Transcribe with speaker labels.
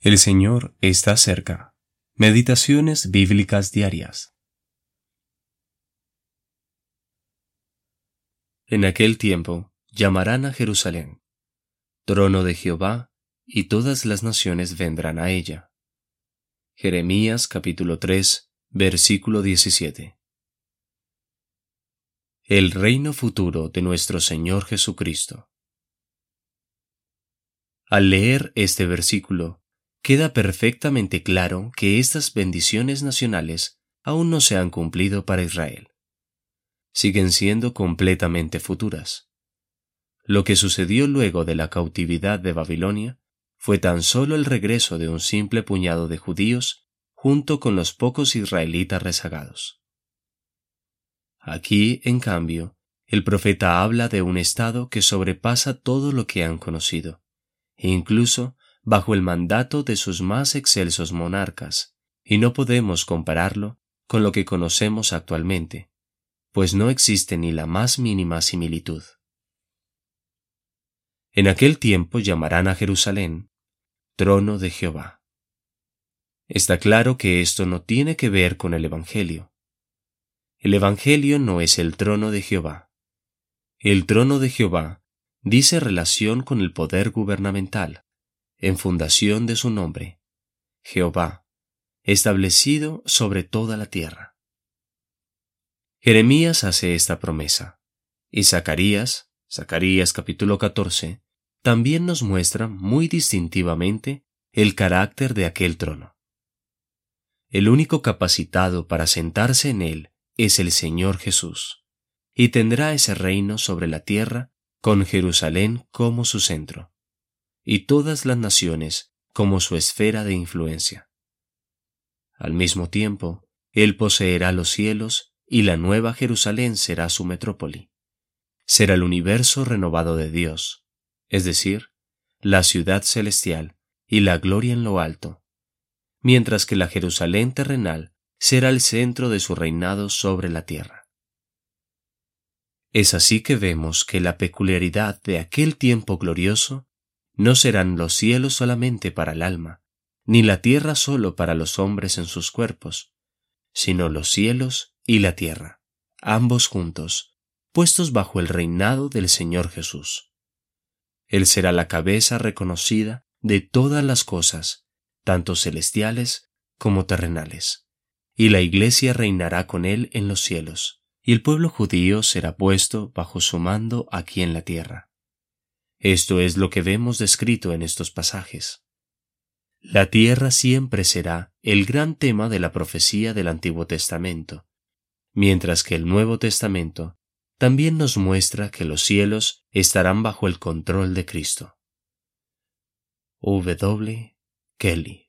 Speaker 1: El Señor está cerca. Meditaciones bíblicas diarias. En aquel tiempo llamarán a Jerusalén, trono de Jehová, y todas las naciones vendrán a ella. Jeremías capítulo 3, versículo 17. El reino futuro de nuestro Señor Jesucristo. Al leer este versículo, queda perfectamente claro que estas bendiciones nacionales aún no se han cumplido para Israel. Siguen siendo completamente futuras. Lo que sucedió luego de la cautividad de Babilonia fue tan solo el regreso de un simple puñado de judíos junto con los pocos israelitas rezagados. Aquí, en cambio, el profeta habla de un estado que sobrepasa todo lo que han conocido, e incluso bajo el mandato de sus más excelsos monarcas, y no podemos compararlo con lo que conocemos actualmente, pues no existe ni la más mínima similitud. En aquel tiempo llamarán a Jerusalén trono de Jehová. Está claro que esto no tiene que ver con el Evangelio. El Evangelio no es el trono de Jehová. El trono de Jehová dice relación con el poder gubernamental, en fundación de su nombre, Jehová, establecido sobre toda la tierra. Jeremías hace esta promesa, y Zacarías, Zacarías capítulo 14, también nos muestra muy distintivamente el carácter de aquel trono. El único capacitado para sentarse en él es el Señor Jesús, y tendrá ese reino sobre la tierra con Jerusalén como su centro y todas las naciones como su esfera de influencia. Al mismo tiempo, Él poseerá los cielos y la nueva Jerusalén será su metrópoli. Será el universo renovado de Dios, es decir, la ciudad celestial y la gloria en lo alto, mientras que la Jerusalén terrenal será el centro de su reinado sobre la tierra. Es así que vemos que la peculiaridad de aquel tiempo glorioso no serán los cielos solamente para el alma, ni la tierra solo para los hombres en sus cuerpos, sino los cielos y la tierra, ambos juntos, puestos bajo el reinado del Señor Jesús. Él será la cabeza reconocida de todas las cosas, tanto celestiales como terrenales, y la Iglesia reinará con él en los cielos, y el pueblo judío será puesto bajo su mando aquí en la tierra. Esto es lo que vemos descrito en estos pasajes. La tierra siempre será el gran tema de la profecía del Antiguo Testamento, mientras que el Nuevo Testamento también nos muestra que los cielos estarán bajo el control de Cristo. W. Kelly